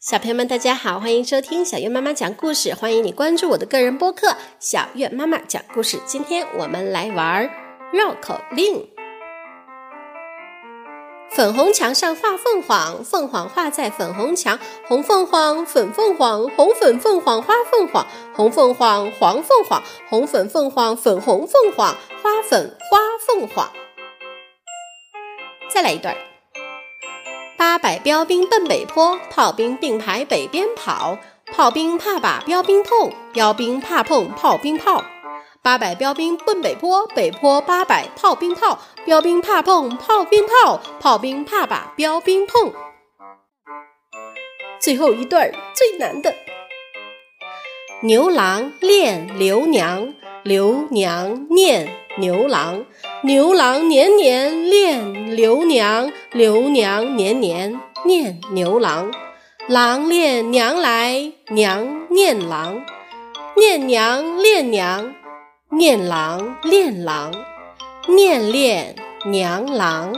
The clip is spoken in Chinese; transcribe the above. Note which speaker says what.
Speaker 1: 小朋友们，大家好，欢迎收听小月妈妈讲故事。欢迎你关注我的个人播客《小月妈妈讲故事》。今天我们来玩绕口令。粉红墙上画凤凰，凤凰画在粉红墙。红凤凰，粉凤凰，红粉凤凰花凤凰，红凤凰，黄凤凰，红粉凤凰，粉红凤凰花粉花凤凰。再来一段。八百标兵奔北坡，炮兵并排北边跑。炮兵怕把标兵碰，标兵怕碰炮兵炮。八百标兵奔北坡，北坡八百炮兵炮。标兵怕碰炮兵炮，炮兵怕把标兵碰。最后一段最难的。牛郎恋刘娘，刘娘念牛郎。牛郎年年恋刘娘，刘娘年年念牛郎。郎恋娘来，娘念郎，念娘恋娘，念郎恋郎，念恋娘郎。